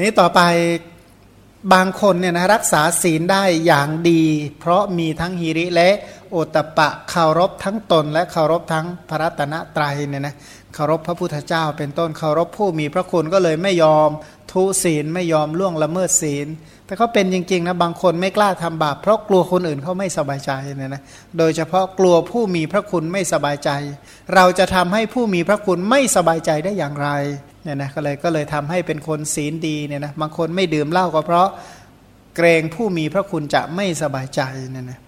นี้ต่อไปบางคนเนี่ยนะรักษาศีลได้อย่างดี เพราะมีทั้งฮิริและโอตปะเคารพทั้งตน และเคารพทั้งพระรัตนตรัยเนี่ยนะเคารพพระพุทธเจ้า เป็นต้นเคารพผู้มีพระคุณก็เลยไม่ยอมทุศีลไม่ยอมล่วงละเมิดศีล แต่เขาเป็นจริงๆนะบางคนไม่กล้าทำบาปเพราะกลัวคนอื่นเขาไม่สบายใจเนี่ยนะโดยเฉพาะกลัวผู้มีพระคุณไม่สบายใจ เราจะทำให้ผู้มีพระคุณไม่สบายใจได้อย่างไร เนี่ยนะก็เลยก็เลยทำให้เป็นคนศีลดีเนี่ยนะบางคนไม่ดื่มเหล้าก็เพราะเกรงผู้มีพระคุณจะไม่สบายใจเนี่ยนะ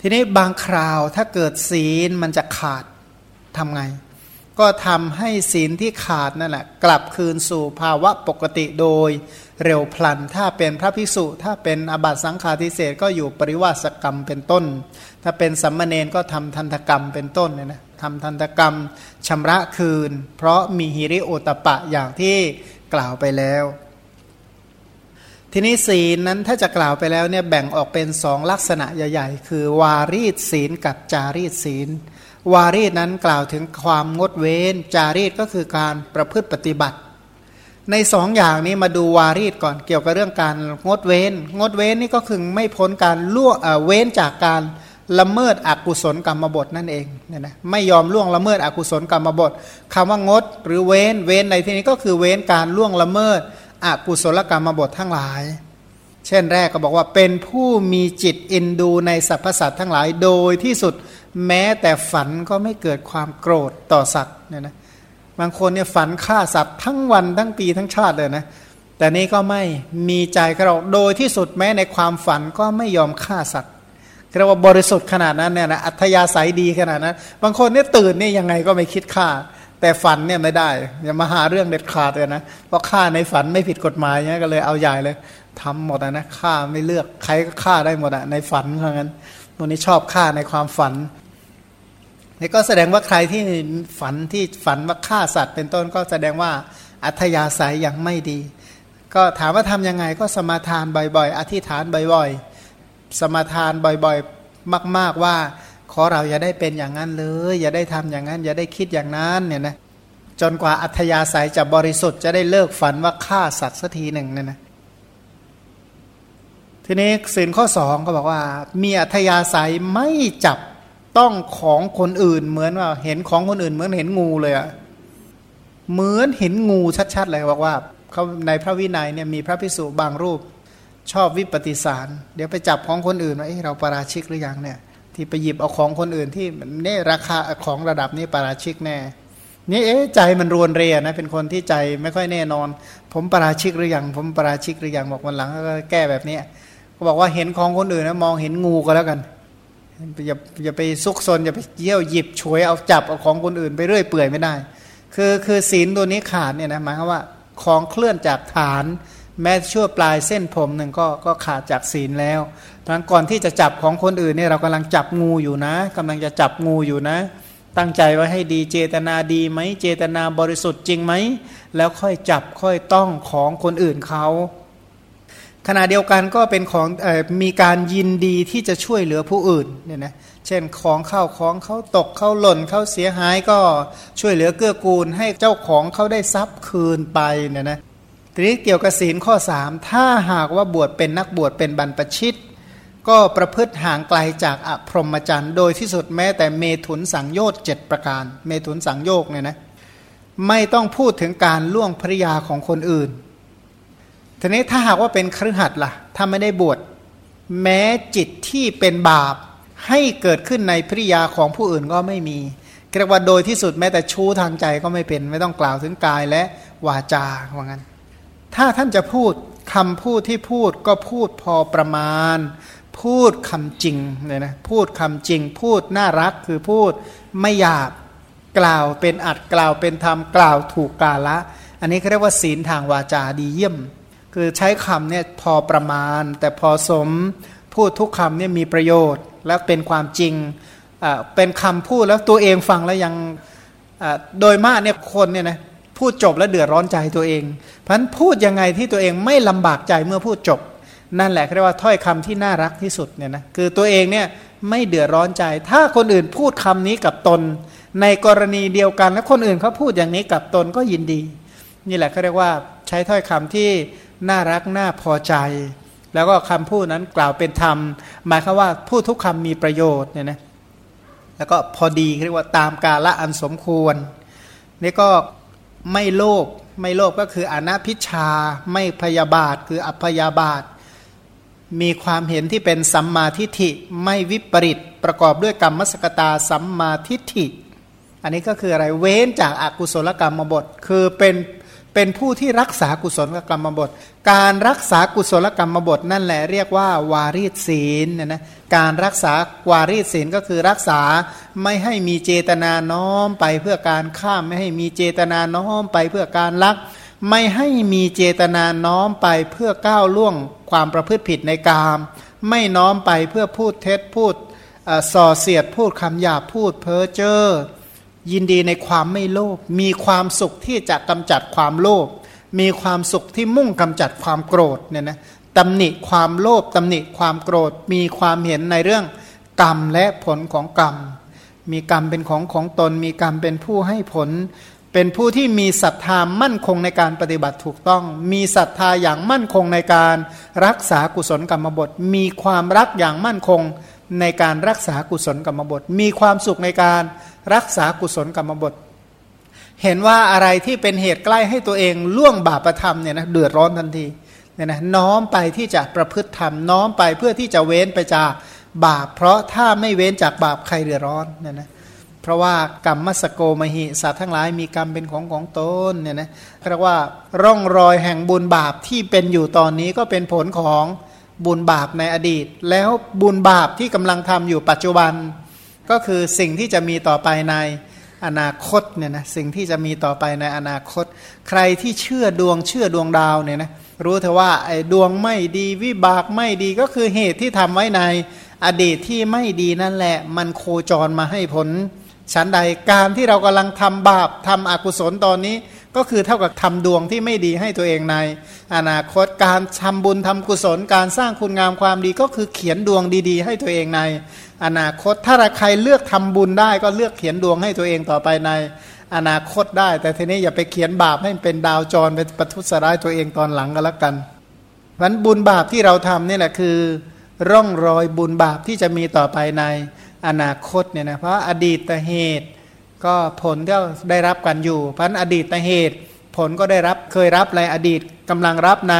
ทีนี้บางคราวถ้าเกิดศีลมันจะขาดทำไง ก็ทำให้ศีลที่ขาดนั่นแหละกลับคืนสู่ภาวะปกติโดยเร็วพลัน ถ้าเป็นพระภิกษุ ถ้าเป็นอบัตสังฆาทิเศษก็อยู่ปริวาสกรรมเป็นต้น ถ้าเป็นสัมมาเนนก็ทำทันตกรรมเป็นต้นเนี่ยนะ ทำทันตกรรมชำระคืน เพราะมีฮิริโอตปะอย่างที่กล่าวไปแล้ว ทีนี้ศีลนั้นถ้าจะกล่าวไปแล้วเนี่ยแบ่งออกเป็นสองลักษณะใหญ่ ๆ คือวารีตศีลกับจารีตศีล วารีตนั้นกล่าวถึงความงดเว้น จารีตก็คือการประพฤติปฏิบัติ ในสองอย่างนี้มาดูวารีตก่อนเกี่ยวกับเรื่องการงดเว้น งดเว้นนี่ก็คือไม่พ้นการล่วงเว้นจากการ ละเมิดอกุศลกรรมบทนั่นเองเนี่ยนะไม่ยอมล่วงละเมิดอกุศลกรรมบทคำว่างด หรือเว้นเว้นในที่นี้ก็คือเว้นการล่วงละเมิดอกุศลกรรมบททั้งหลาย เช่นแรกก็บอกว่าเป็นผู้มีจิตอินดูในสรรพสัตว์ทั้งหลายโดยที่สุดแม้แต่ฝันก็ไม่เกิดความโกรธต่อสัตว์เนี่ยนะบางคนเนี่ยฝันฆ่าสัตว์ทั้งวันทั้งปีทั้งชาติเลยนะแต่นี้ก็ไม่มีใจเราโดยที่สุดแม้ในความฝันก็ไม่ยอมฆ่าสัตว์ เรียกว่าบริสุทธิ์ขนาดนั้นเนี่ยนะอัธยาศัยดีขนาดนั้น บางคนเนี่ยตื่นเนี่ยยังไงก็ไม่คิดฆ่า แต่ฝันเนี่ยไม่ได้อย่ามาหาเรื่องเด็ดขาดเลยนะเพราะฆ่าในฝันไม่ผิดกฎหมายเนี่ยก็เลยเอาใหญ่เลยทำหมดนะฆ่าไม่เลือกใครก็ฆ่าได้หมดอะในฝันเพราะงั้นวันนี้ชอบฆ่าในความฝันนี่ก็แสดงว่าใครที่ฝันที่ฝันว่าฆ่าสัตว์เป็นต้นก็แสดงว่าอัธยาศัยยังไม่ดี ก็ถามว่าทํำยังไงก็สมาทานบ่อยๆ อธิษฐานบ่อยๆ สมาทานบ่อยๆ มาก ๆว่า ขอเราอย่าได้เป็นอย่างนั้นเลย อย่าได้ทำอย่างนั้น อย่าได้คิดอย่างนั้นเนี่ยนะจนกว่าอัธยาศัยจะบริสุทธิ์จะได้เลิกฝันว่าฆ่าสัตว์สักทีหนึ่งเนี่ยนะทีนี้สินข้อสองก็บอกว่า มีอัธยาศัยไม่จับต้องของคนอื่นเหมือนว่าเห็นของคนอื่นเหมือนเห็นงูเลยอะเหมือนเห็นงูชัดๆเลยบอกว่าเขาในพระวินัยเนี่ยมีพระพิสุบางรูป ชอบวิปฏิสาร เดี๋ยวไปจับของคนอื่นว่าเเราปราชิกหรือยังเนี่ย ที่ไปหยิบเอาของคนอื่นที่เนี่ยราคาของระดับนี้ปราชิกแน่นี่เอ๊ะใจมันรวนเรียนะเป็นคนที่ใจไม่ค่อยแน่นอน ผมปราชิกหรือยังผมปราชิกหรือยังบอกวันหลังก็แก้แบบนี้ก็บอกว่าเห็นของคนอื่นนะมองเห็นงูก็แล้วกันอย่าอย่าไปซุกซนอย่าไปเยี่ยวหยิบฉวยเอาจับเอาของคนอื่นไปเรื่อยเปื่อยไม่ได้ คือคือศีลตัวนี้ขาดเนี่ยนะหมายความว่าของเคลื่อนจากฐาน แม้ชั่วปลายเส้นผมหนึ่งก็ก็ขาดจากศีลแล้วทั้งก่อนที่จะจับของคนอื่นเนี่ยเรากำลังจับงูอยู่นะกำลังจะจับงูอยู่นะ ตั้งใจไว้ให้ดีเจตนาดีไหมเจตนาบริสุทธิ์จริงไหม แล้วค่อยจับค่อยต้องของคนอื่นเขาขณะเดียวกันก็เป็นของอมีการยินดีที่จะช่วยเหลือผู้อื่นเนี่ยนะเช่นของเข้าของเขาตกเขาหล่นเขาเสียหายก็ช่วยเหลือเกื้อกูลให้เจ้าของเขาได้ทรัพย์คืนไปเนี่ยนะ ทีนี้เกี่ยวกับศีลข้อสามถ้าหากว่าบวชเป็นนักบวชเป็นบรรพชิต ก็ประพฤติห่างไกลจากอพรหมจรรย์ โดยที่สุดแม้แต่เมถุนสังโยชน์เจ็ดประการ เมถุนสังโยกเนี่ยนะไม่ต้องพูดถึงการล่วงภริยาของคนอื่น ทีนี้ถ้าหากว่าเป็นครือขัดล่ะ ถ้าไม่ได้บวชแม้จิตที่เป็นบาปให้เกิดขึ้นในภริยาของผู้อื่นก็ไม่มีเรียกว่าโดยที่สุดแม้แต่ชู้ทางใจก็ไม่เป็น ไม่ต้องกล่าวถึงกายและวาจาว่างั้น ถ้าท่านจะพูดคำพูดที่พูดก็พูดพอประมาณ พูดคำจริงเนี่ยนะพูดคำจริง พูดน่ารักคือพูดไม่หยาบกล่าวเป็นอัดกล่าวเป็นธรรมกล่าวถูกกาละ อันนี้เขาเรียกว่าศีลทางวาจาดีเยี่ยม คือใช้คำเนี่ยพอประมาณ แต่พอสมพูดทุกคำเนี่ยมีประโยชน์ และเป็นความจริงเป็นคำพูดแล้วตัวเองฟังแล้วยังโดยมากเนี่ยคนเนี่ยนะ พูดจบแล้วเดือดร้อนใจตัวเองพันพูดยังไงที่ตัวเองไม่ลำบากใจเมื่อพูดจบ นั่นแหละเรียกว่าถ้อยคำที่น่ารักที่สุดเนี่ยนะคือตัวเองเนี่ยไม่เดือดร้อนใจ ถ้าคนอื่นพูดคำนี้กับตน ในกรณีเดียวกัน แล้วคนอื่นเขาพูดอย่างนี้กับตนก็ยินดี นี่แหละเขาเรียกว่าใช้ถ้อยคำที่น่ารักน่าพอใจ แล้วก็คำพูดนั้นกล่าวเป็นธรรม หมายคือว่าพูดทุกคำมีประโยชน์เนี่ยนะแล้วก็พอดีเรียกว่าตามกาละอันสมควรนี่ก็ ไม่โลภไม่โลภก็คืออนัพิชาไม่พยาบาท คืออัพยาบาท มีความเห็นที่เป็นสัมมาทิฏฐิไม่วิปริตประกอบด้วยกรรมสกตาสัมมาทิฏฐิ อันนี้ก็คืออะไรเว้นจากอากุศลกรรมบท คือเป็น เป็นผู้ที่รักษากุศลกรรมบท การรักษากุศลกรรมบทนั่นแหละเรียกว่าวารีศีลนะนะการรักษาวารีศีลก็คือรักษาไม่ให้มีเจตนาน้อมไปเพื่อการข้ามไม่ให้มีเจตนาน้อมไปเพื่อการลัก ไม่ให้มีเจตนาน้อมไปเพื่อก้าวล่วงความประพฤติผิดในกาม ไม่น้อมไปเพื่อพูดเท็จพูดส่อเสียดพูดคำหยาบพูดเพ้อเจ้อ ยินดีในความไม่โลภมีความสุขที่จะกำจัดความโลภมีความสุขที่มุ่งกำจัดความโกรธเนี่ยนะตำหนิความโลภตำหนิความโกรธ มีความเห็นในเรื่องกรรมและผลของกรรม มีกรรมเป็นของของตน มีกรรมเป็นผู้ให้ผล เป็นผู้ที่มีศรัทธามั่นคงในการปฏิบัติถูกต้อง มีศรัทธาอย่างมั่นคงในการรักษากุศลกรรมบท มีความรักอย่างมั่นคงในการรักษากุศลกรรมบท มีความสุขในการ รักษากุศลกรรมบท เห็นว่าอะไรที่เป็นเหตุใกล้ให้ตัวเองล่วงบาปธรรมเนี่ยนะเดือดร้อนทันทีเนี่ยนะน้อมไปที่จะประพฤติธรรมน้อมไปเพื่อที่จะเว้นไปจากบาป เพราะถ้าไม่เว้นจากบาปใครเดือดร้อนเนี่ยนะเพราะว่ากรรมมสโกมหิสัตว์ทั้งหลายมีกรรมเป็นของของตนเนี่ยนะเรียกว่าร่องรอยแห่งบุญบาปที่เป็นอยู่ตอนนี้ก็เป็นผลของบุญบาปในอดีต แล้วบุญบาปที่กำลังทำอยู่ปัจจุบัน ก็คือสิ่งที่จะมีต่อไปในอนาคตเนี่ยนะสิ่งที่จะมีต่อไปในอนาคต ใครที่เชื่อดวงเชื่อดวงดาวเนี่ยนะรู้เถอะว่าไอ้ดวงไม่ดีวิบากไม่ดีก็คือเหตุที่ทำไว้ในอดีตที่ไม่ดีนั่นแหละ มันโคจรมาให้ผลฉันใดการที่เรากำลังทำบาปทำอกุศลตอนนี้ ก็คือเท่ากับทำดวงที่ไม่ดีให้ตัวเองใน อนาคตการทำบุญทำกุศลการสร้างคุณงามความดีก็คือเขียนดวงดี ๆ ให้ตัวเองใน อนาคตถ้าใครเลือกทำบุญได้ก็เลือกเขียนดวงให้ตัวเองต่อไปใน อนาคตได้ แต่ทีนี้อย่าไปเขียนบาปให้เป็นดาวจรไปประทุษร้ายตัวเองตอนหลังก็แล้วกันวันบุญบาปที่เราทำนี่แหละคือ ร่องรอยบุญบาปที่จะมีต่อไปในอนาคตเนี่ยนะเพราะอดีตเหตุ ก็ผลที่ได้รับกันอยู่พันอดีตเหตุ ผลก็ได้รับเคยรับในอดีตกำลังรับใน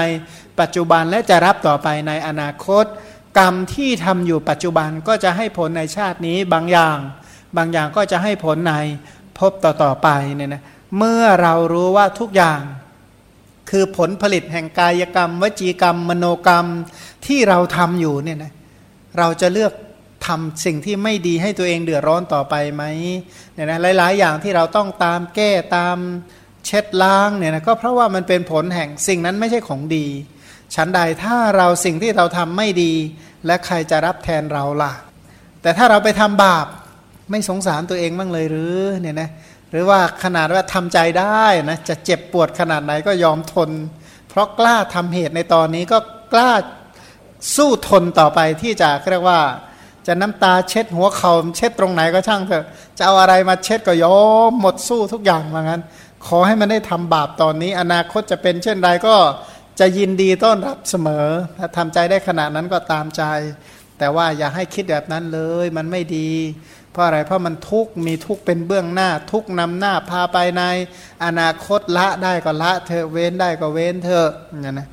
ปัจจุบันและจะรับต่อไปในอนาคต กรรมที่ทำอยู่ปัจจุบันก็จะให้ผลในชาตินี้บางอย่าง บางอย่างก็จะให้ผลในพบต่อๆไปเนี่ยนะเมื่อเรารู้ว่าทุกอย่างคือผลผลิตแห่งกายกรรม วจีกรรม มโนกรรมที่เราทำอยู่เนี่ยนะเราจะเลือก ทำสิ่งที่ไม่ดีให้ตัวเองเดือดร้อนต่อไปไหมเนี่ยนะหลาย ๆ อย่างที่เราต้องตามแก้ตามเช็ดล้างเนี่ยนะก็เพราะว่ามันเป็นผลแห่งสิ่งนั้นไม่ใช่ของดี ฉันใดถ้าเราสิ่งที่เราทำไม่ดี และใครจะรับแทนเราล่ะ แต่ถ้าเราไปทำบาปไม่สงสารตัวเองบ้างเลยหรือเนี่ยนะหรือว่าขนาดว่าทำใจได้นะจะเจ็บปวดขนาดไหนก็ยอมทน เพราะกล้าทำเหตุในตอนนี้ก็กล้าสู้ทนต่อไปที่จะเรียกว่า จะน้ำตาเช็ดหัวเขาเช็ดตรงไหนก็ช่างเถอะ จะเอาอะไรมาเช็ดก็ยอมหมดสู้ทุกอย่างว่างั้น ขอให้มันได้ทำบาปตอนนี้ อนาคตจะเป็นเช่นไรก็จะยินดีต้อนรับเสมอ ถ้าทำใจได้ขนาดนั้นก็ตามใจ แต่ว่าอย่าให้คิดแบบนั้นเลยมันไม่ดี เพราะอะไรเพราะมันทุกมีทุกเป็นเบื้องหน้า ทุกนำหน้าพาไปใน อนาคตละได้ก็ละเธอเว้นได้ก็เว้นเธออย่างนะ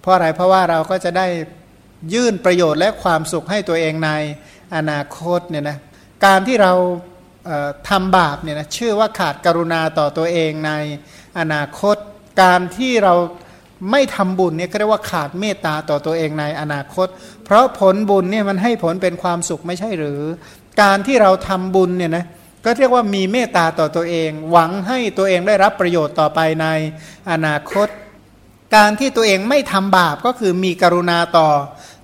เพราะอะไรเพราะว่าเราก็จะได้ยื่นประโยชน์และความสุขให้ตัวเองใน อนาคตเนี่ยนะการที่เราทำบาปเนี่ยนะชื่อว่าขาดกรุณาต่อตัวเองในอนาคต การที่เราไม่ทำบุญเนี่ยก็เรียกว่าขาดเมตตาต่อตัวเองในอนาคต เพราะผลบุญเนี่ยมันให้ผลเป็นความสุขไม่ใช่หรือ การที่เราทำบุญเนี่ยนะก็เรียกว่ามีเมตตาต่อตัวเอง หวังให้ตัวเองได้รับประโยชน์ต่อไปในอนาคต การที่ตัวเองไม่ทำบาปก็คือมีกรุณาต่อ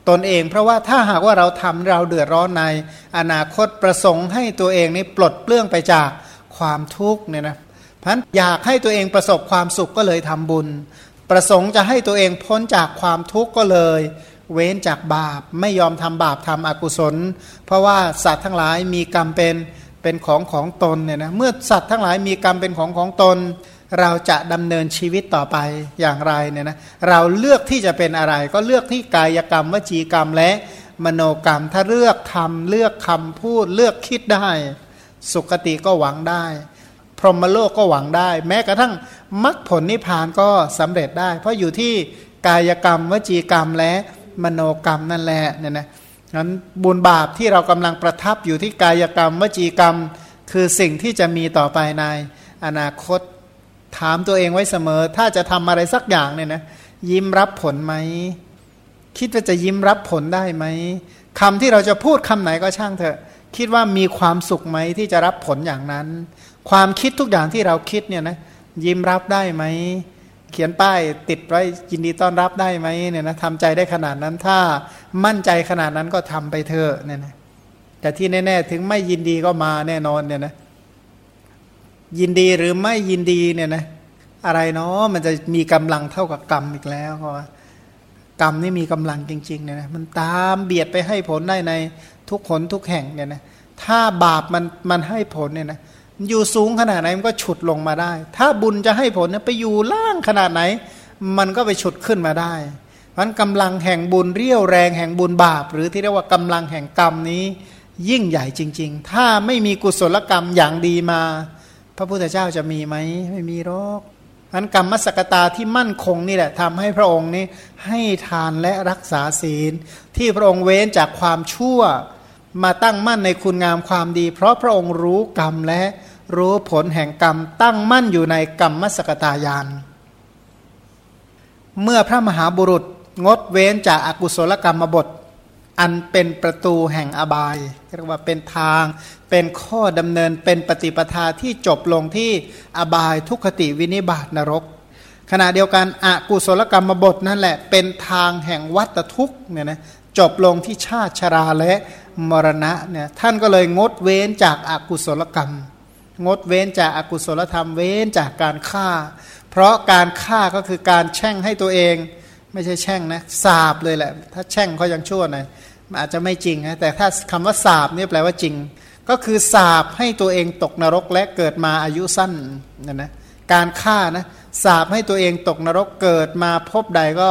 ตนเอง เพราะว่าถ้าหากว่าเราทำเราเดือดร้อนใน อนาคตประสงค์ให้ตัวเองนี้ปลดเปลื้องไปจากความทุกข์เนี่ยนะพันอยากให้ตัวเองประสบความสุขก็เลยทำบุญ ประสงค์จะให้ตัวเองพ้นจากความทุกข์ก็เลย เว้นจากบาปไม่ยอมทำบาปทำอกุศล เพราะว่าสัตว์ทั้งหลายมีกรรมเป็นเป็นของของตนเนี่ยนะเมื่อสัตว์ทั้งหลายมีกรรมเป็นของของตน เราจะดำเนินชีวิตต่อไปอย่างไรเนี่ยนะเราเลือกที่จะเป็นอะไร ก็เลือกที่กายกรรมวจีกรรมและมโนกรรม ถ้าเลือกทำเลือกคำพูดเลือกคิดได้ สุคติก็หวังได้ พรหมโลกก็หวังได้ แม้กระทั่งมรรคผลนิพพานก็สำเร็จได้ เพราะอยู่ที่กายกรรมวจีกรรมและมโนกรรมนั่นแหละเนี่ยนะนั้นบุญบาปที่เรากำลังประทับอยู่ที่กายกรรมวจีกรรม คือสิ่งที่จะมีต่อไปในอนาคต ถามตัวเองไว้เสมอ ถ้าจะทำอะไรสักอย่างเนี่ยนะยิ้มรับผลไหม คิดว่าจะยิ้มรับผลได้ไหมคำที่เราจะพูดคำไหนก็ช่างเถอะ คิดว่ามีความสุขไหมที่จะรับผลอย่างนั้น ความคิดทุกอย่างที่เราคิดเนี่ยนะยิ้มรับได้ไหม เขียนป้ายติดไว้ยินดีต้อนรับได้ไหมเนี่ยนะทำใจได้ขนาดนั้นถ้ามั่นใจขนาดนั้นก็ทำไปเถอะเนี่ยนะแต่ที่แน่ ๆ ถึงไม่ยินดีก็มาแน่นอนเนี่ยนะ ยินดีหรือไม่ยินดีเนี่ยนะอะไรเนาะมันจะมีกำลังเท่ากับกรรมอีกแล้วเพราะว่ากรรมนี่มีกำลังจริงๆเนี่ยนะมันตามเบียดไปให้ผลได้ในทุกผลทุกแห่งเนี่ยนะถ้าบาปมันมันให้ผลเนี่ยนะอยู่สูงขนาดไหนมันก็ฉุดลงมาได้ ถ้าบุญจะให้ผลเนี่ยไปอยู่ล่างขนาดไหน มันก็ไปฉุดขึ้นมาได้เพราะกำลังแห่งบุญเรี่ยวแรงแห่งบุญบาป หรือที่เรียกว่ากำลังแห่งกรรมนี้ยิ่งใหญ่จริง ๆ ถ้าไม่มีกุศลกรรมอย่างดีมา พระพุทธเจ้าจะมีไหมไม่มีหรอกอันกรรมสกตาที่มั่นคงนี่แหละทำให้พระองค์นี้ให้ทานและรักษาศีล ที่พระองค์เว้นจากความชั่ว มาตั้งมั่นในคุณงามความดี เพราะพระองค์รู้กรรมและรู้ผลแห่งกรรมตั้งมั่นอยู่ในกรรมสกตายาน เมื่อพระมหาบุรุษงดเว้นจากอากุศลกรรมบท อันเป็นประตูแห่งอบายเรียกว่าเป็นทาง เป็นข้อดำเนินเป็นปฏิปทาที่จบลงที่อบายทุกขติวินิบาตนรก ขณะเดียวกันอกุศลกรรมบทนั่นแหละเป็นทางแห่งวัตทุกเนี่ยนะจบลงที่ชาติชราและมรณะเนี่ยท่านก็เลยงดเว้นจากอากุศลกรรม งดเว้นจากอากุศลธรรมเว้นจากการฆ่า เพราะการฆ่าก็คือการแช่งให้ตัวเอง ไม่ใช่แช่งนะสาบเลยแหละ ถ้าแช่งเขายังชั่วหน่อย อาจจะไม่จริงนะแต่ถ้าคำว่าสาบนี่แปลว่าจริง ก็คือสาบให้ตัวเองตกนรกและเกิดมาอายุสั้นนะนะการฆ่านะสาบให้ตัวเองตกนรกเกิดมาพบใดก็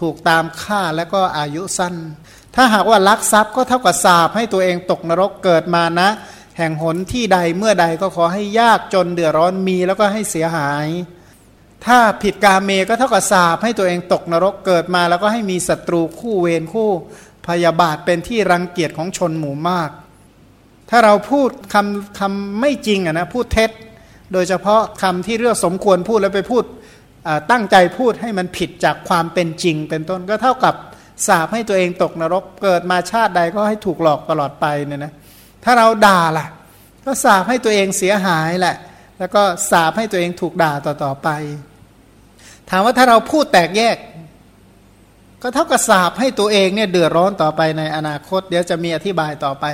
ถูกตามฆ่าแล้วก็อายุสั้น ถ้าหากว่าลักทรัพย์ก็เท่ากับสาบให้ตัวเองตกนรกเกิดมานะ แห่งหนที่ใดเมื่อใดก็ขอให้ยากจนเดือดร้อนมีแล้วก็ให้เสียหาย ถ้าผิดกาเมก็เท่ากับสาบให้ตัวเองตกนรกเกิดมา แล้วก็ให้มีศัตรูคู่เวรคู่ พยาบาทเป็นที่รังเกียจของชนหมู่มาก ถ้าเราพูดคำคำไม่จริงอะนะพูดเท็จ โดยเฉพาะคำที่เรื่องสมควรพูดแล้วไปพูดตั้งใจพูดให้มันผิดจากความเป็นจริง เป็นต้นก็เท่ากับสาบให้ตัวเองตกนรกเกิดมาชาติใดก็ให้ถูกหลอกตลอดไปเนี่ยนะถ้าเราด่าล่ะ ก็สาบให้ตัวเองเสียหายแหละ แล้วก็สาบให้ตัวเองถูกด่าต่อๆไป ถามว่าถ้าเราพูดแตกแยก ก็เท่ากับสาบให้ตัวเองเนี่ยเดือดร้อนต่อไปในอนาคต เดี๋ยวจะมีอธิบายต่อไป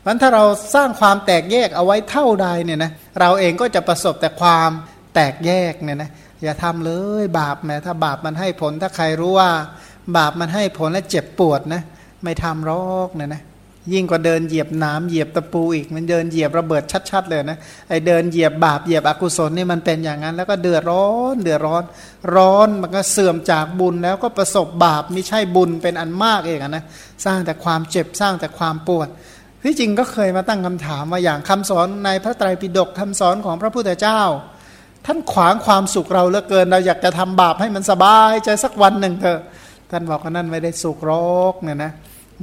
เพราะถ้าเราสร้างความแตกแยกเอาไว้เท่าใดเนี่ยนะเราเองก็จะประสบแต่ความแตกแยกเนี่ยนะอย่าทำเลยบาปแม้ถ้าบาปมันให้ผลถ้าใครรู้ว่า บาปมันให้ผลและเจ็บปวดนะไม่ทำรอกเนี่ยนะ ยิ่งกว่าเดินเหยียบน้ำเหยียบตะปูอีกมันเดินเหยียบระเบิดชัดๆเลยนะไอเดินเหยียบบาปเหยียบอกุศลนี่มันเป็นอย่างนั้น แล้วก็เดือดร้อนเดือดร้อน ร้อนมันก็เสื่อมจากบุญแล้วก็ประสบบาปไม่ใช่บุญเป็นอันมากเองนะสร้างแต่ความเจ็บสร้างแต่ความปวดที่จริงก็เคยมาตั้งคำถามว่าอย่างคำสอนในพระไตรปิฎกคำสอนของพระพุทธเจ้า ท่านขวางความสุขเราเหลือเกิน เราอยากจะทำบาปให้มันสบายใจสักวันหนึ่งเถอะท่านบอกว่านั่นไม่ได้สุขรอกเนี่ยนะ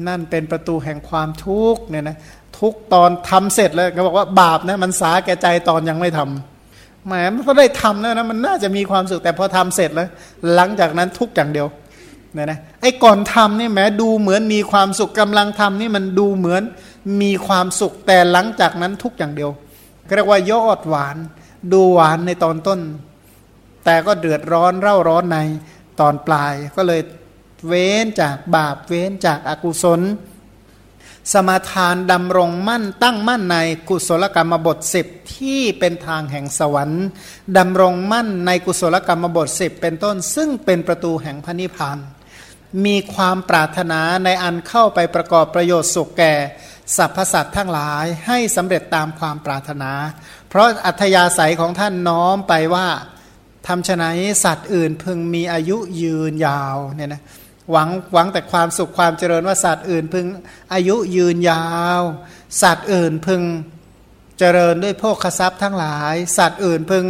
นั่นเป็นประตูแห่งความทุกข์เนี่ยนะทุกตอนทำเสร็จเลยเขาบอกว่าบาปนะมันสาแก่ใจตอนยังไม่ทำแหมพอได้ทำแล้วนะมันน่าจะมีความสุขแต่พอทำเสร็จแล้ว หลังจากนั้นทุกอย่างเดียวเนี่ยนะไอ้ก่อนทำนี่แหมดูเหมือนมีความสุขกำลังทำนี่มันดูเหมือนมีความสุขแต่หลังจากนั้นทุกอย่างเดียวเรียกว่ายอดหวาน ดูหวานในตอนต้น แต่ก็เดือดร้อนเร่าร้อนในตอนปลายก็เลย เว้นจากบาปเว้นจากอากุศล สมาทานดำรงมั่นตั้งมั่นในกุศลกรรมบทสิบที่เป็นทางแห่งสวรรค์ดำรงมั่นในกุศลกรรมบทสิบเป็นต้น ซึ่งเป็นประตูแห่งพระนิพพานมีความปรารถนาในอันเข้าไปประกอบประโยชน์สุขแก่สรรพสัตว์ทั้งหลายให้สำเร็จตามความปรารถนา เพราะอัธยาศัยของท่านน้อมไปว่าทำฉนสัตว์อื่นพึงมีอายุยืนยาวเนี่ยนะ หวังหวังแต่ความสุขความเจริญว่าสัตว์อื่นพึงอายุยืนยาว สัตว์อื่นพึงเจริญด้วยโภคทรัพย์ทั้งหลาย สัตว์อื่นพึง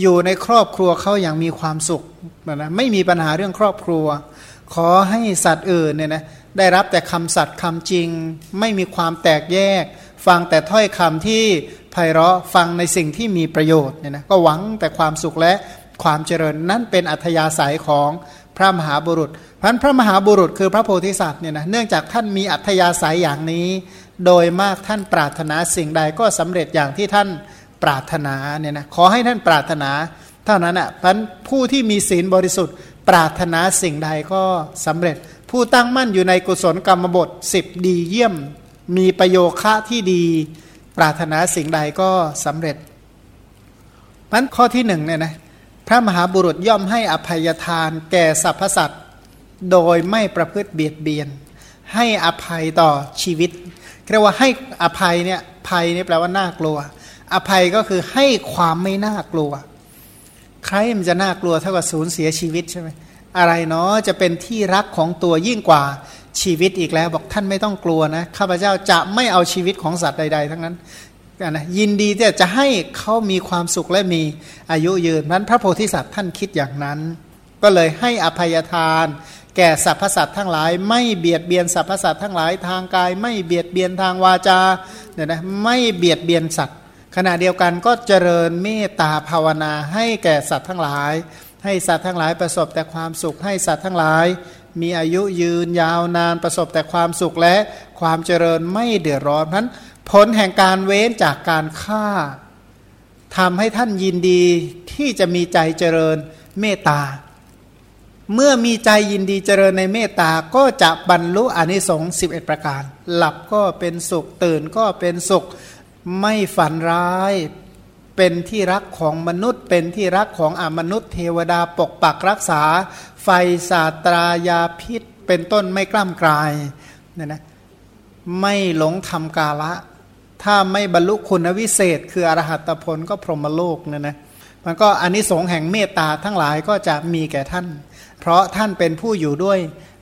อยู่ในครอบครัวเขาอย่างมีความสุขนะไม่มีปัญหาเรื่องครอบครัว ขอให้สัตว์อื่นเนี่ยนะได้รับแต่คำสัตย์คำจริง ไม่มีความแตกแยก ฟังแต่ถ้อยคำที่ไพเราะฟังในสิ่งที่มีประโยชน์เนี่ยนะก็หวังแต่ความสุขและความเจริญนั่นเป็นอัธยาศัยของ พระมหาบุรุษพันพระมหาบุรุษคือพระโพธิสัตว์เนี่ยนะเนื่องจากท่านมีอัธยาศัยอย่างนี้ โดยมากท่านปรารถนาสิ่งใดก็สำเร็จอย่างที่ท่านปรารถนาเนี่ยนะขอให้ท่านปรารถนา เท่านั้นอะพันผู้ที่มีศีลบริสุทธิ์ ปรารถนาสิ่งใดก็สำเร็จ ผู้ตั้งมั่นอยู่ในกุศลกรรมบทสิบดีเยี่ยม มีประโยคะที่ดี ปรารถนาสิ่งใดก็สำเร็จพันข้อที่หนึ่งเนี่ยนะ พระมหาบุรุษย่อมให้อภัยทานแก่สรรพสัตว์โดยไม่ประพฤติเบียดเบียน ให้อภัยต่อชีวิตเรียกว่าให้อภัยเนี่ยภัยนี่แปลว่าน่ากลัว อภัยก็คือให้ความไม่น่ากลัว ใครมันจะน่ากลัวเท่ากับสูญเสียชีวิตใช่ไหมอะไรเนาะจะเป็นที่รักของตัวยิ่งกว่าชีวิตอีกแล้ว บอกท่านไม่ต้องกลัวนะข้าพเจ้าจะไม่เอาชีวิตของสัตว์ใด ๆ ทั้งนั้น นะยินดีที่จะให้เขามีความสุขและมีอายุยืนนั้นพระโพธิสัตว์ท่านคิดอย่างนั้น ก็เลยให้อภัยทาน แก่สรรพสัตว์ทั้งหลาย ไม่เบียดเบียนสรรพสัตว์ทั้งหลายทางกาย ไม่เบียดเบียนทางวาจาเนี่ยนะไม่เบียดเบียนสัตว์ ขณะเดียวกันก็เจริญเมตตาภาวนาให้แก่สัตว์ทั้งหลาย ให้สัตว์ทั้งหลายประสบแต่ความสุขให้สัตว์ทั้งหลายมีอายุยืนยาวนานประสบแต่ความสุขและความเจริญไม่เดือดร้อนเพราะ ผลแห่งการเว้นจากการฆ่าทำให้ท่านยินดีที่จะมีใจเจริญเมตตา เมื่อมีใจยินดีเจริญในเมตตาก็จะบรรลุอนิสงส์สิบเอ็ดประการ หลับก็เป็นสุขตื่นก็เป็นสุขไม่ฝันร้าย เป็นที่รักของมนุษย์ เป็นที่รักของอมนุษย์ เทวดาปกปักรักษา ไฟศาตรายาพิษ เป็นต้นไม่กล้ามกลายเนี่ยนะไม่หลงทำกาละ ถ้าไม่บรรลุคุณวิเศษ คืออรหัตผลก็พรหมโลกเนี่ยนะมันก็อนนิสงส์แห่งเมตตาทั้งหลายก็จะมีแก่ท่าน เพราะท่านเป็นผู้อยู่ด้วย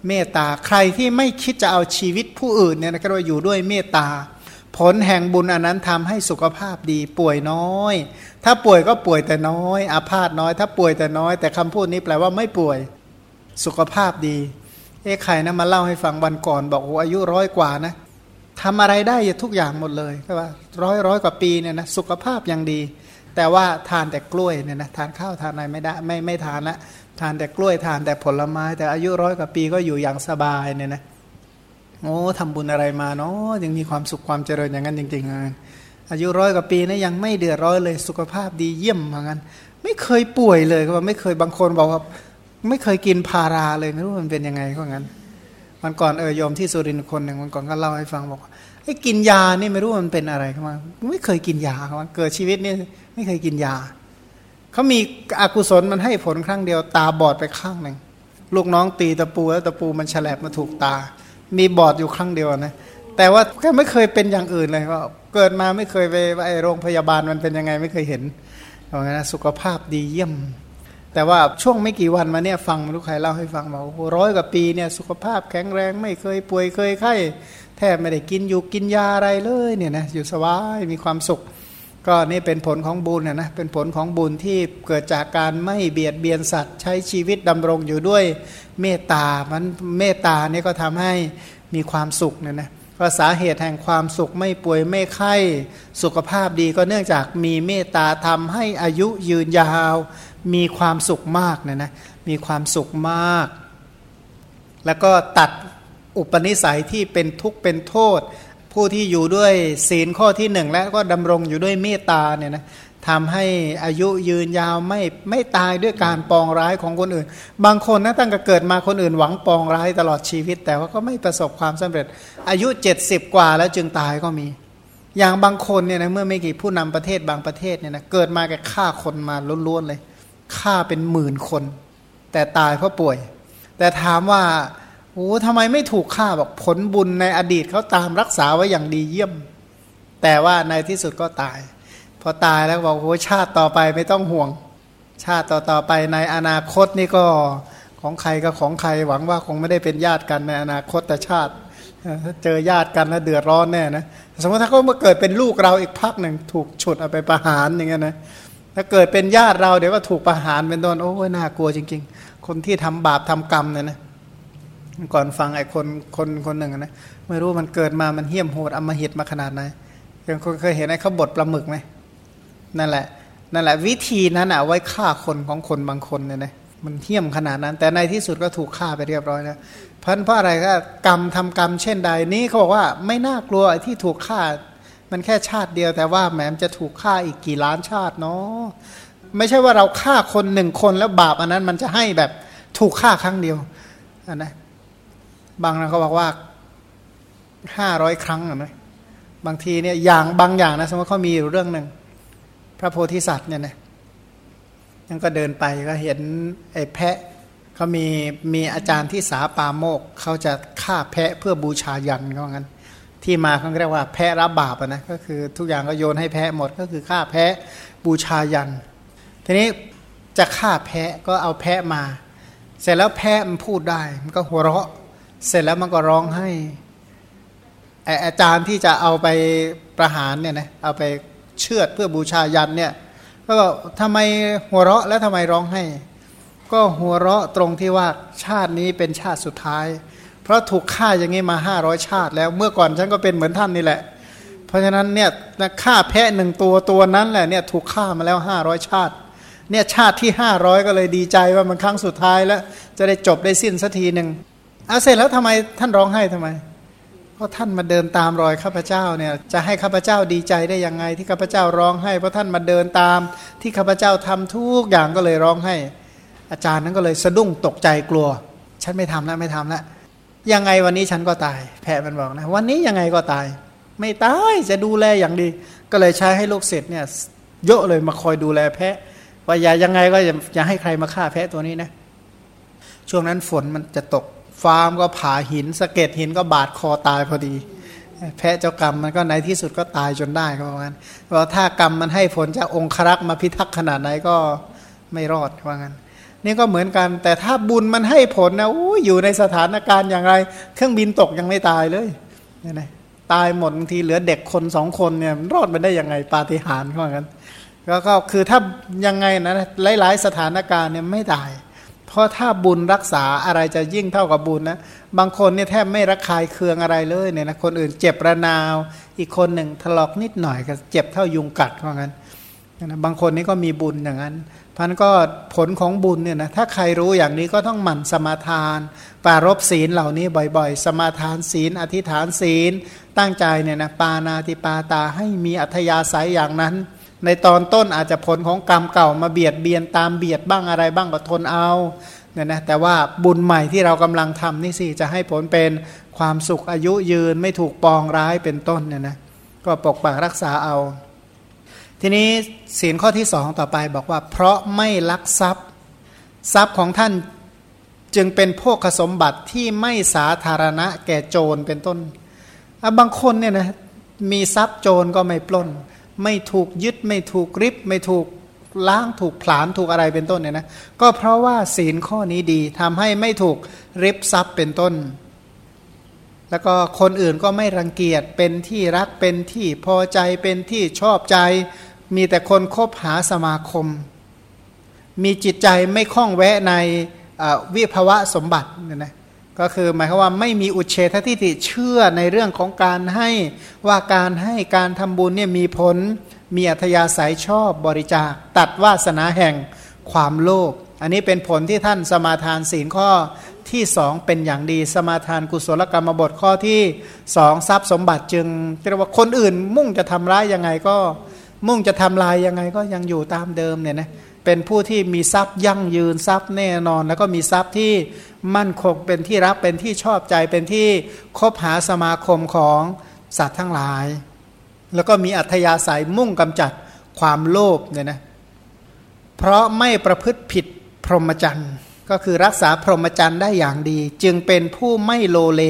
เมตตาใครที่ไม่คิดจะเอาชีวิตผู้อื่นเนี่ยนะก็ว่าอยู่ด้วยเมตตา ผลแห่งบุญอันนั้นทำให้สุขภาพดีป่วยน้อย ถ้าป่วยก็ป่วยแต่น้อยอาพาธน้อย ถ้าป่วยแต่น้อย แต่คำพูดนี้แปลว่าไม่ป่วยสุขภาพดี เอ้ใครนะมาเล่าให้ฟังวันก่อน บอกโอ้อายุร้อยกว่านะ ทำอะไรได้ทุกอย่างหมดเลยก็ว่าร้อยร้อยกว่าปีเนี่ยนะสุขภาพยังดี แต่ว่าทานแต่กล้วยเนี่ยนะทานข้าวทานอะไรไม่ได้ไม่ไม่ทานละทานแต่กล้วยทานแต่ผลไม้ แต่อายุร้อยกว่าปีก็อยู่อย่างสบายเนี่ยนะโอ้ทำบุญอะไรมาเนาะยังมีความสุขความเจริญอย่างนั้นจริงๆเลยอายุร้อยกว่าปีนะยังไม่เดือดร้อนเลยสุขภาพดีเยี่ยมเหมือนกันไม่เคยป่วยเลยก็ว่าไม่เคยบางคนบอกว่า ไม่เคยกินพาราเลยไม่รู้มันเป็นยังไงก็งั้น วันก่อนเออยมที่สุรินทร์คนหนึ่งวันก่อนก็เล่าให้ฟังบอกไอ้กินยานี่ไม่รู้มันเป็นอะไรเข้ามาไม่เคยกินยาเขาเกิดชีวิตนี่ไม่เคยกินยาเขามีอกุศลมันให้ผลครั้งเดียวตาบอดไปข้างหนึ่งลูกน้องตีตะปูแล้วตะปูมันฉลบมาถูกตา มีบอดอยู่ครั้งเดียวนะแต่ว่าก็ไม่เคยเป็นอย่างอื่นเลยก็เกิดมาไม่เคยไปไอโรงพยาบาลมันเป็นยังไงไม่เคยเห็นเอาไงนะสุขภาพดีเยี่ยม แต่ว่าช่วงไม่กี่วันมาเนี่ยฟังลูกใครเล่าให้ฟังบอกร้อยกว่าปีเนี่ยสุขภาพแข็งแรงไม่เคยป่วยเคยไข้แทบไม่ได้กินอยู่กินยาอะไรเลยเนี่ยนะอยู่สบายมีความสุข ก็นี่เป็นผลของบุญนะนะเป็นผลของบุญที่เกิดจากการไม่เบียดเบียนสัตว์ ใช้ชีวิตดำรงอยู่ด้วยเมตตามันเมตตานี่ก็ทำให้มีความสุขเนี่ยนะ ก็สาเหตุแห่งความสุขไม่ป่วยไม่ไข้สุขภาพดีก็เนื่องจากมีเมตตาทำให้อายุยืนยาว มีความสุขมากเนี่ยนะมีความสุขมาก แล้วก็ตัดอุปนิสัยที่เป็นทุกข์เป็นโทษ ผู้ที่อยู่ด้วยศีลข้อที่หนึ่งและก็ดำรงอยู่ด้วยเมตตาเนี่ยนะ ทำให้อายุยืนยาวไม่ไม่ตายด้วยการปองร้ายของคนอื่น บางคนนะตั้งแต่เกิดมาคนอื่นหวังปองร้ายตลอดชีวิต แต่ว่าก็ไม่ประสบความสำเร็จ อายุ 70 กว่าแล้วจึงตายก็มี อย่างบางคนเนี่ยนะเมื่อไม่กี่ผู้นำประเทศบางประเทศเนี่ยนะเกิดมาแก่ฆ่าคนมาล้วนๆเลยฆ่าเป็นหมื่นคน แต่ตายเพราะป่วย แต่ถามว่าโอ้ทำไมไม่ถูกฆ่าบอกผลบุญในอดีตเขาตามรักษาไว้อย่างดีเยี่ยม แต่ว่าในที่สุดก็ตาย พอตายแล้วบอกโอ้ชาติต่อไปไม่ต้องห่วง ชาติต่อๆไปในอนาคตนี่ก็ของใครก็ของใครหวังว่าคงไม่ได้เป็นญาติกันในอนาคตแต่ชาติถ้าเจอญาติกันแล้วเดือดร้อนแน่นะสมมติถ้าเขามาเกิดเป็นลูกเราอีกพักหนึ่งถูกฉุดเอาไปประหารอย่างเงี้ยนะถ้าเกิดเป็นญาติเราเดี๋ยวก็ถูกประหารเป็นต้นโอ้ยน่ากลัวจริง ๆ คนที่ทำบาปทำกรรมเนี่ยนะก่อนฟังไอ้คนคนคนหนึ่งนะไม่รู้มันเกิดมามันเหี้ยมโหดอมหิตมาขนาดไหนยังคนเคยเห็นไอ้เขาบดปลาหมึกไหม นั่นแหละ นั่นแหละ วิธีนั้นอะไว้ฆ่าคนของคนบางคนเนี่ยนะมันเที่ยมขนาดนั้น แต่ในที่สุดก็ถูกฆ่าไปเรียบร้อยแล้วพราะเพราะอะไรก็กรรมทำกรรมเช่นใดนี้เขาบอกว่าไม่น่ากลัวที่ถูกฆ่า มันแค่ชาติเดียว แต่ว่าแหมจะถูกฆ่าอีกกี่ล้านชาติเนาะไม่ใช่ว่าเราฆ่าคนหนึ่งคนแล้วบาปอันนั้นมันจะให้แบบถูกฆ่าครั้งเดียวอันนะบางนะเขาบอกว่าห้าร้อยครั้งนะบางทีเนี่ยอย่างบางอย่างนะสมมติเขามีอยู่เรื่องหนึ่ง พระโพธิสัตว์เนี่ยนะยังก็เดินไปก็เห็นไอ้แพะเขามีมีอาจารย์ที่สาปาโมกเขาจะฆ่าแพะเพื่อบูชายันเขางั้น ที่มาเขาเรียกว่าแพะรับบาปนะก็คือทุกอย่างก็โยนให้แพะหมดก็คือฆ่าแพะบูชายัน ทีนี้จะฆ่าแพะก็เอาแพะมา เสร็จแล้วแพะมันพูดได้มันก็หัวเราะ เสร็จแล้วมันก็ร้องให้อาจารย์ที่จะเอาไปประหารเนี่ยนะเอาไป เชือดเพื่อบูชายันเนี่ยก็ทำไมหัวเราะและทำไมร้องให้ ก็หัวเราะตรงที่ว่าชาตินี้เป็นชาติสุดท้าย เพราะถูกฆ่าอย่างนี้มาห้าร้อยชาติ แล้วเมื่อก่อนฉันก็เป็นเหมือนท่านนี่แหละ เพราะฉะนั้นเนี่ยฆ่าแพะหนึ่งตัวตัวนั้นแหละเนี่ยถูกฆ่ามาแล้วห้าร้อยชาติเนี่ยชาติที่ห้าร้อยก็เลยดีใจว่ามันครั้งสุดท้ายแล้ว จะได้จบได้สิ้นสักทีหนึ่งเอาเสร็จแล้วทำไมท่านร้องไห้ทำไม เพราะท่านมาเดินตามรอยข้าพเจ้าเนี่ยจะให้ข้าพเจ้าดีใจได้ยังไง ที่ข้าพเจ้าร้องให้เพราะท่านมาเดินตามที่ข้าพเจ้าทำทุกอย่างก็เลยร้องให้ อาจารย์นั้นก็เลยสะดุ้งตกใจกลัว ฉันไม่ทำแล้วไม่ทำแล้วยังไงวันนี้ฉันก็ตาย แพะมันบอกนะ วันนี้ยังไงก็ตาย ไม่ตายจะดูแลอย่างดี ก็เลยใช้ให้ลูกศิษย์เนี่ยเยอะเลยมาคอยดูแลแพะว่าอย่ายังไงก็อย่าอย่าให้ใครมาฆ่าแพะตัวนี้นะช่วงนั้นฝนมันจะตก ฟาร์มก็ผ่าหินสะเก็ดหินก็บาดคอตายพอดี แพะเจ้ากรรมมันก็ในที่สุดก็ตายจนได้ก็ว่างั้นเพราถ้ากรรมมันให้ผลจากองครักษ์มาพิทักษ์ขนาดไหนก็ไม่รอดว่างั้นนี่ก็เหมือนกัน แต่ถ้าบุญมันให้ผลนะอยู่ในสถานการณ์อย่างไร เครื่องบินตกยังไม่ตายเลยนี่นะตายหมดบางทีเหลือเด็กคนสองคนเนี่ยรอดมาได้ยังไงปาฏิหาริย์ว่างั้นก็คือถ้ายังไงนะหลาย ๆ สถานการณ์เนี่ยไม่ตาย เพราะถ้าบุญรักษาอะไรจะยิ่งเท่ากับบุญนะบางคนเนี่ยแทบไม่ระคายเคืองอะไรเลยเนี่ยนะคนอื่นเจ็บระนาว อีกคนหนึ่งถลอกนิดหน่อยก็เจ็บเท่ายุงกัดว่างั้นนะบางคนนี่ก็มีบุญอย่างนั้นพันก็ผลของบุญเนี่ยนะถ้าใครรู้อย่างนี้ก็ต้องหมั่นสมาทาน ปารบศีลเหล่านี้บ่อยๆ สมาทานศีล อธิษฐานศีล ตั้งใจเนี่ยนะปานาติปาตาให้มีอัธยาศัยอย่างนั้น ในตอนต้นอาจจะผลของกรรมเก่ามาเบียดเบียนตามเบียดบ้างอะไรบ้างก็ทนเอาเนี่ยนะแต่ว่าบุญใหม่ที่เรากำลังทำนี่สิจะให้ผลเป็นความสุขอายุยืนไม่ถูกปองร้ายเป็นต้นเนี่ยนะก็ปกปักรักษาเอา ทีนี้ศีลข้อที่สองต่อไปบอกว่า เพราะไม่ลักทรัพย์ ทรัพย์ของท่านจึงเป็นพวกสมบัติที่ไม่สาธารณะแก่โจรเป็นต้นบางคนเนี่ยนะมีทรัพย์โจรก็ไม่ปล้น ไม่ถูกยึดไม่ถูกริบ ไม่ถูกล้างถูกผลาญถูกอะไรเป็นต้นเนี่ยนะก็เพราะว่าศีลข้อนี้ดีทำให้ไม่ถูกริบทรัพย์เป็นต้น แล้วก็คนอื่นก็ไม่รังเกียจเป็นที่รักเป็นที่พอใจเป็นที่ชอบใจ มีแต่คนคบหาสมาคม มีจิตใจไม่คล้องแวะในวิภวะสมบัติเนี่ยนะ ก็คือหมายความว่าไม่มีอุเฉททิฏฐิเชื่อในเรื่องของการให้ว่าการให้การทำบุญเนี่ยมีผลมีอัธยาศัยชอบบริจาค ตัดวาสนาแห่งความโลภอันนี้เป็นผลที่ท่านสมาทานศีลข้อที่สองเป็นอย่างดีสมาทานกุศลกรรมบทข้อที่สองทรัพย์สมบัติจึงเรียกว่าคนอื่นมุ่งจะทำร้ายยังไงก็มุ่งจะทำลายยังไงก็ยังอยู่ตามเดิมเนี่ยนะ เป็นผู้ที่มีทรัพย์ยั่งยืนทรัพย์แน่นอน แล้วก็มีทรัพย์ที่มั่นคงเป็นที่รักเป็นที่ชอบใจเป็นที่คบหาสมาคมของสัตว์ทั้งหลาย แล้วก็มีอัธยาศัยมุ่งกำจัดความโลภเนี่ยนะเพราะไม่ประพฤติผิดพรหมจรรย์ก็คือรักษาพรหมจรรย์ได้อย่างดี จึงเป็นผู้ไม่โลเล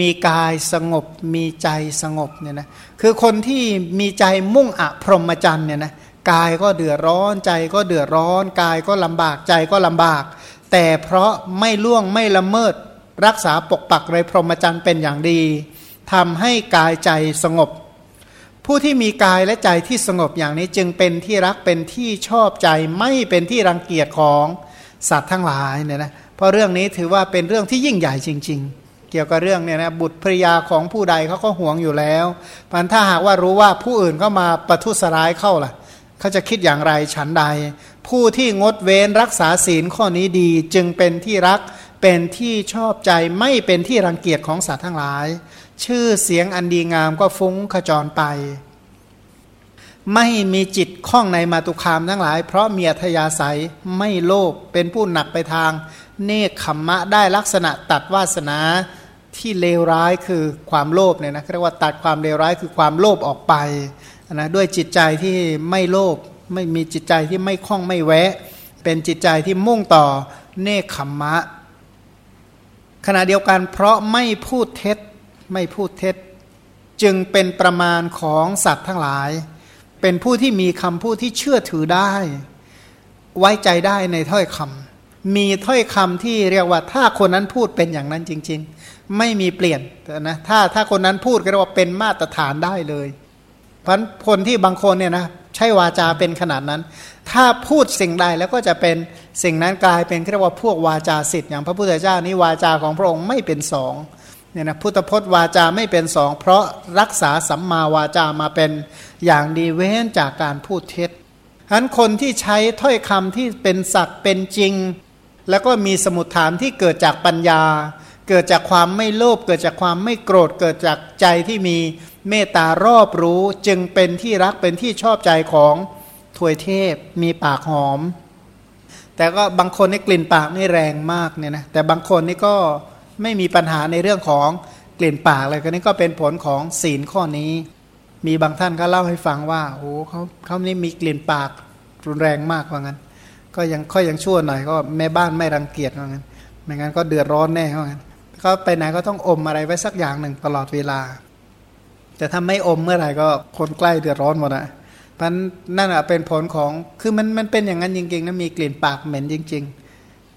มีกายสงบ มีใจสงบเนี่ยนะคือคนที่มีใจมุ่งอะพรหมจรรย์เนี่ยนะ กายก็เดือดร้อนใจก็เดือดร้อน กายก็ลำบากใจก็ลำบาก แต่เพราะไม่ล่วงไม่ละเมิด รักษาปกปักไรพรหมจรรย์เป็นอย่างดีทำให้กายใจสงบ ผู้ที่มีกายและใจที่สงบอย่างนี้จึงเป็นที่รักเป็นที่ชอบใจไม่เป็นที่รังเกียจของสัตว์ทั้งหลายเนี่ยนะเพราะเรื่องนี้ถือว่าเป็นเรื่องที่ยิ่งใหญ่จริง ๆ เกี่ยวกับเรื่องเนี่ยนะบุตรภริยาของผู้ใดเขาก็ห่วงอยู่แล้วพันถ้าหากว่ารู้ว่าผู้อื่นก็มาประทุษร้ายเข้าล่ะ เขาจะคิดอย่างไรฉันใด ผู้ที่งดเว้นรักษาศีลข้อนี้ดีจึงเป็นที่รักเป็นที่ชอบใจไม่เป็นที่รังเกียจของสัตว์ทั้งหลาย ชื่อเสียงอันดีงามก็ฟุ้งขจรไป ไม่มีจิตข้องในมาตุคามทั้งหลาย เพราะมีอัธยาศัยไม่โลภเป็นผู้หนักไปทาง เนคขมมะได้ลักษณะตัดวาสนาที่เลวร้ายคือความโลภเนี่ยนะเรียกว่าตัดความเลวร้ายคือความโลภออกไป นะด้วยจิตใจที่ไม่โลภไม่มีจิตใจที่ไม่คล้องไม่แวะ เป็นจิตใจที่มุ่งต่อเนคขมมะ ขณะเดียวกันเพราะไม่พูดเท็จไม่พูดเท็จ จึงเป็นประมาณของสัตว์ทั้งหลาย เป็นผู้ที่มีคำพูดที่เชื่อถือได้ ไว้ใจได้ในถ้อยคำมีถ้อยคำที่เรียกว่าถ้าคนนั้นพูดเป็นอย่างนั้นจริง ๆ ไม่มีเปลี่ยนนะถ้าถ้าคนนั้นพูดก็เรียกว่าเป็นมาตรฐานได้เลย พราะคนที่บางคนเนี่ยนะใช้วาจาเป็นขนาดนั้น ถ้าพูดสิ่งใดแล้วก็จะเป็นสิ่งนั้นกลายเป็นเรียกว่าพวกวาจาสิทธิ์อย่างพระพุทธเจ้านี้วาจาของพระองค์ไม่เป็นสองเนี่ยนะพุทธพจน์วาจาไม่เป็นสอง เพราะรักษาสัมมาวาจามาเป็นอย่างดีเว้นจากการพูดเท็จฉะนั้นคนที่ใช้ถ้อยคำที่เป็นสัตว์เป็นจริง แล้วก็มีสมุดฐานที่เกิดจากปัญญา เกิดจากความไม่โลภเกิดจากความไม่โกรธเกิดจากใจที่มี เมตตารอบรู้จึงเป็นที่รักเป็นที่ชอบใจของถวยเทพมีปากหอม แต่ก็บางคนนี่กลิ่นปากไม่แรงมากเนี่ยนะแต่บางคนนี่ก็ไม่มีปัญหาในเรื่องของกลิ่นปากอะไรก็นี่ก็เป็นผลของศีลข้อนี้ มีบางท่านก็เล่าให้ฟังว่าโอ้เขาเขานี่มีกลิ่นปากรุนแรงมากว่างั้น ก็ยังค่อยยังชั่วหน่อยก็แม่บ้านไม่รังเกียจว่างั้นไม่งั้นก็เดือดร้อนแน่ว่างั้นก็ไปไหนก็ต้องอมอะไรไว้สักอย่างหนึ่งตลอดเวลา แต่ถ้าไม่อมเมื่อไหร่ก็คนใกล้เดือดร้อนหมดอะพันนั่นอะเป็นผลของคือมันมันเป็นอย่างนั้นจริงๆนะมีกลิ่นปากเหม็นจริง ๆ